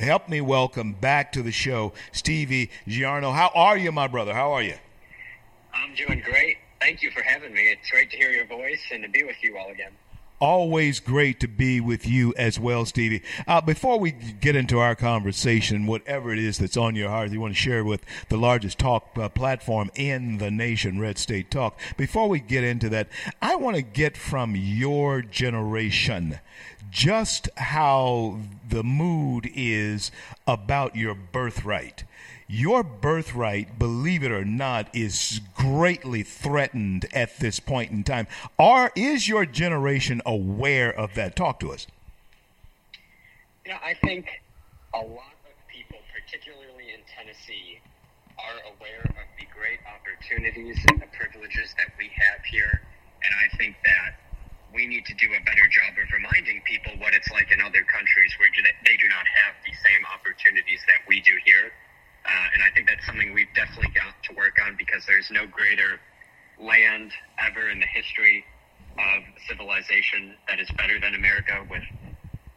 help me welcome back to the show Stevie Giorno. How are you, my brother? How are you? I'm doing great. Thank you for having me. It's great to hear your voice and to be with you all again. Always great to be with you as well, Stevie. Uh, before we get into our conversation, whatever it is that's on your heart, you want to share with the largest talk uh, platform in the nation, Red State Talk. Before we get into that, I want to get from your generation just how the mood is about your birthright your birthright, believe it or not, is greatly threatened at this point in time. Or is your generation aware of that? Talk to us. Yeah, I think a lot of people, particularly in Tennessee, are aware of the great opportunities and the privileges that we have here. And I think that we need to do a better job of reminding people what it's like in other countries where they do not have the same opportunities that we do here. Uh, and I think that's something we've definitely got to work on because there's no greater land ever in the history of civilization that is better than America with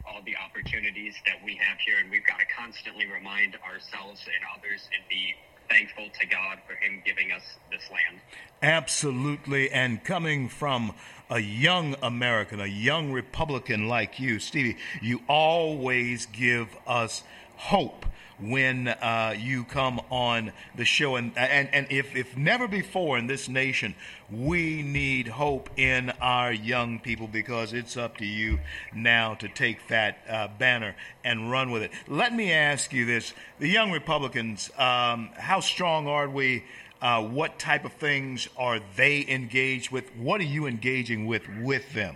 all the opportunities that we have here. And we've got to constantly remind ourselves and others and be thankful to God for Him giving us this land. Absolutely. And coming from a young American, a young Republican like you, Stevie, you always give us hope when uh, you come on the show. And, and, and if, if never before in this nation, we need hope in our young people because it's up to you now to take that uh, banner and run with it. Let me ask you this the young Republicans, um, how strong are we? Uh, what type of things are they engaged with? What are you engaging with with them?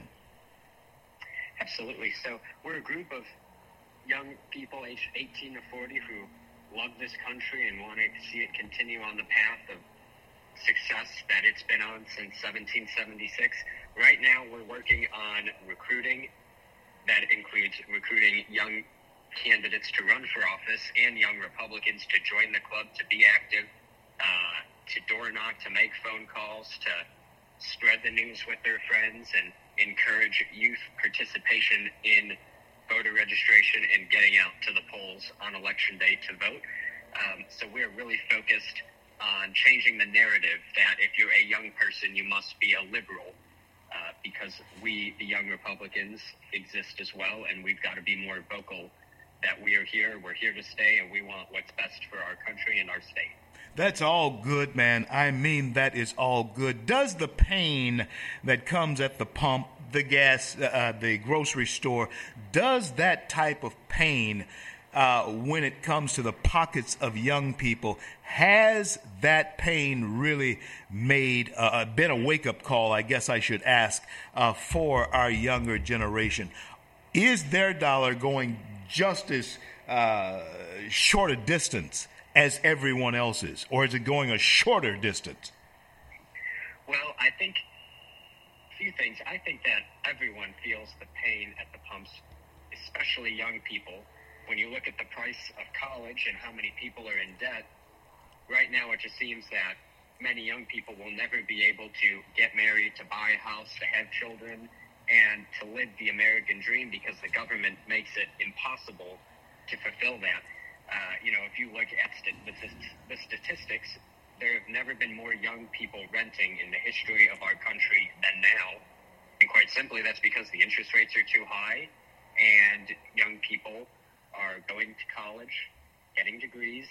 Absolutely. So we're a group of young people aged 18 to 40 who love this country and want to see it continue on the path of success that it's been on since 1776. Right now, we're working on recruiting. That includes recruiting young candidates to run for office and young Republicans to join the club, to be active, uh, to door knock, to make phone calls, to spread the news with their friends, and encourage youth participation in voter registration and getting out to the polls on election day to vote. Um, so we're really focused on changing the narrative that if you're a young person, you must be a liberal. Uh, because we, the young Republicans, exist as well, and we've got to be more vocal that we are here, we're here to stay, and we want what's best for our country and our state. That's all good, man. I mean, that is all good. Does the pain that comes at the pump the gas, uh, uh, the grocery store, does that type of pain uh, when it comes to the pockets of young people, has that pain really made uh, uh been a wake up call? I guess I should ask uh, for our younger generation. Is their dollar going just as short a distance as everyone else's, or is it going a shorter distance? Well, I think few things. I think that everyone feels the pain at the pumps, especially young people. When you look at the price of college and how many people are in debt, right now it just seems that many young people will never be able to get married, to buy a house, to have children, and to live the American dream because the government makes it impossible to fulfill that. Uh, you know, if you look at st- the, the statistics, there have never been more young people renting in the history of our country than now. And quite simply, that's because the interest rates are too high and young people are going to college, getting degrees,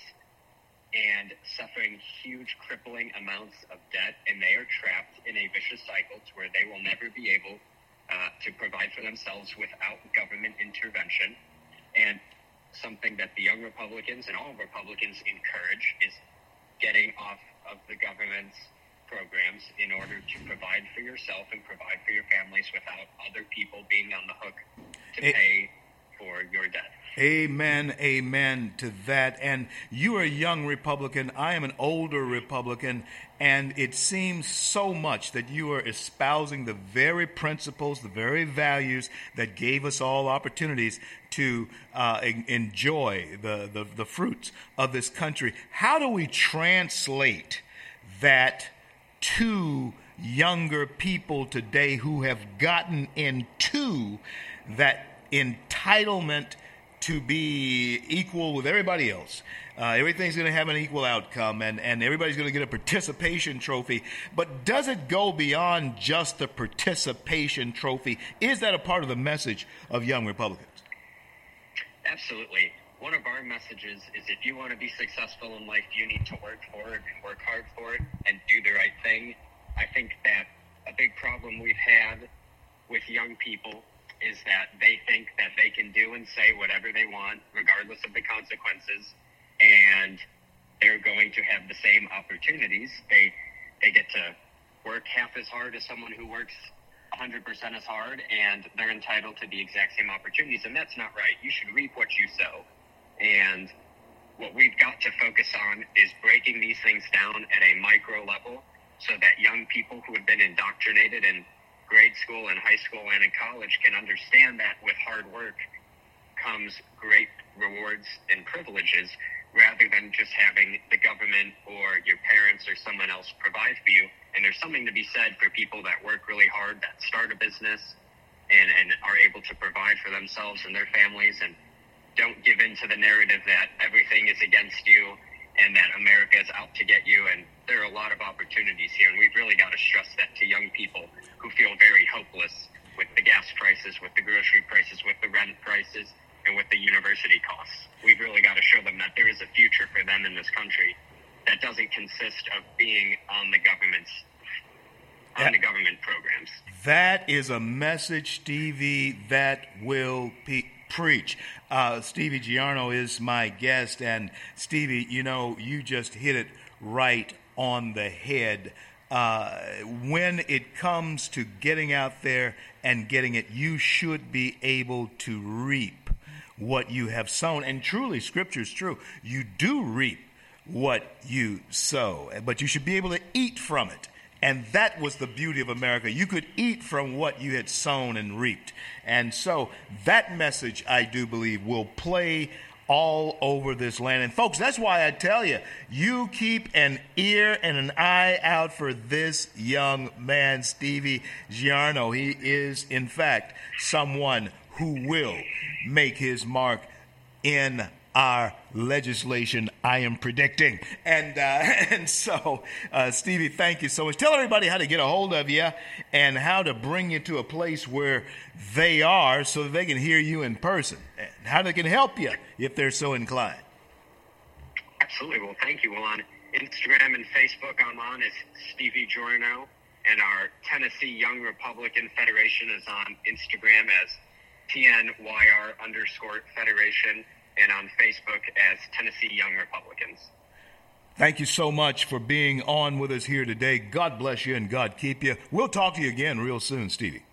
and suffering huge crippling amounts of debt, and they are trapped in a vicious cycle to where they will never be able uh, to provide for themselves without government intervention. And something that the young Republicans and all Republicans encourage is getting off of the government's programs in order to provide for yourself and provide for your families without other people being on the hook to it, pay for your debt. Amen, amen to that. And you are a young Republican. I am an older Republican. And it seems so much that you are espousing the very principles, the very values that gave us all opportunities to uh, enjoy the, the, the fruits of this country. How do we translate that to younger people today who have gotten into that entitlement? to be equal with everybody else. Uh, everything's going to have an equal outcome, and, and everybody's going to get a participation trophy. But does it go beyond just the participation trophy? Is that a part of the message of Young Republicans? Absolutely. One of our messages is if you want to be successful in life, you need to work for it and work hard for it and do the right thing. I think that a big problem we've had with young people is that they think that they can do and say whatever they want, regardless of the consequences and they're going to have the same opportunities. They they get to work half as hard as someone who works 100% as hard, and they're entitled to the exact same opportunities. And that's not right. You should reap what you sow. And what we've got to focus on is breaking these things down at a micro level so that young people who have been indoctrinated in grade school and high school and in college can understand that with hard work comes great rewards and privileges rather than just having the government or your parents or someone else provide for you. And there's something to be said for people that work really hard, that start a business, and, and are able to provide for themselves and their families, and don't give in to the narrative that everything is against you and that America is out to get you. And there are a lot of opportunities here, and we've really got to stress that to young people who feel very hopeless with the gas prices, with the grocery prices, with the rent prices and university costs. We've really got to show them that there is a future for them in this country that doesn't consist of being on the government's on that, the government programs. That is a message, Stevie, that will pe- preach. Uh, Stevie Giorno is my guest, and Stevie, you know, you just hit it right on the head. Uh, when it comes to getting out there and getting it, you should be able to reap what you have sown. And truly, Scripture is true. You do reap what you sow, but you should be able to eat from it. And that was the beauty of America. You could eat from what you had sown and reaped. And so that message, I do believe, will play all over this land. And folks, that's why I tell you, you keep an ear and an eye out for this young man, Stevie Giorno. He is, in fact, someone who will make his mark in our legislation, I am predicting. And, uh, and so, uh, Stevie, thank you so much. Tell everybody how to get a hold of you and how to bring you to a place where they are so that they can hear you in person and how they can help you if they're so inclined. Absolutely. Well, thank you. Well, on Instagram and Facebook, I'm on as Stevie Giorno, and our Tennessee Young Republican Federation is on Instagram as TNYR underscore Federation and on Facebook as Tennessee Young Republicans. Thank you so much for being on with us here today. God bless you and God keep you. We'll talk to you again real soon, Stevie.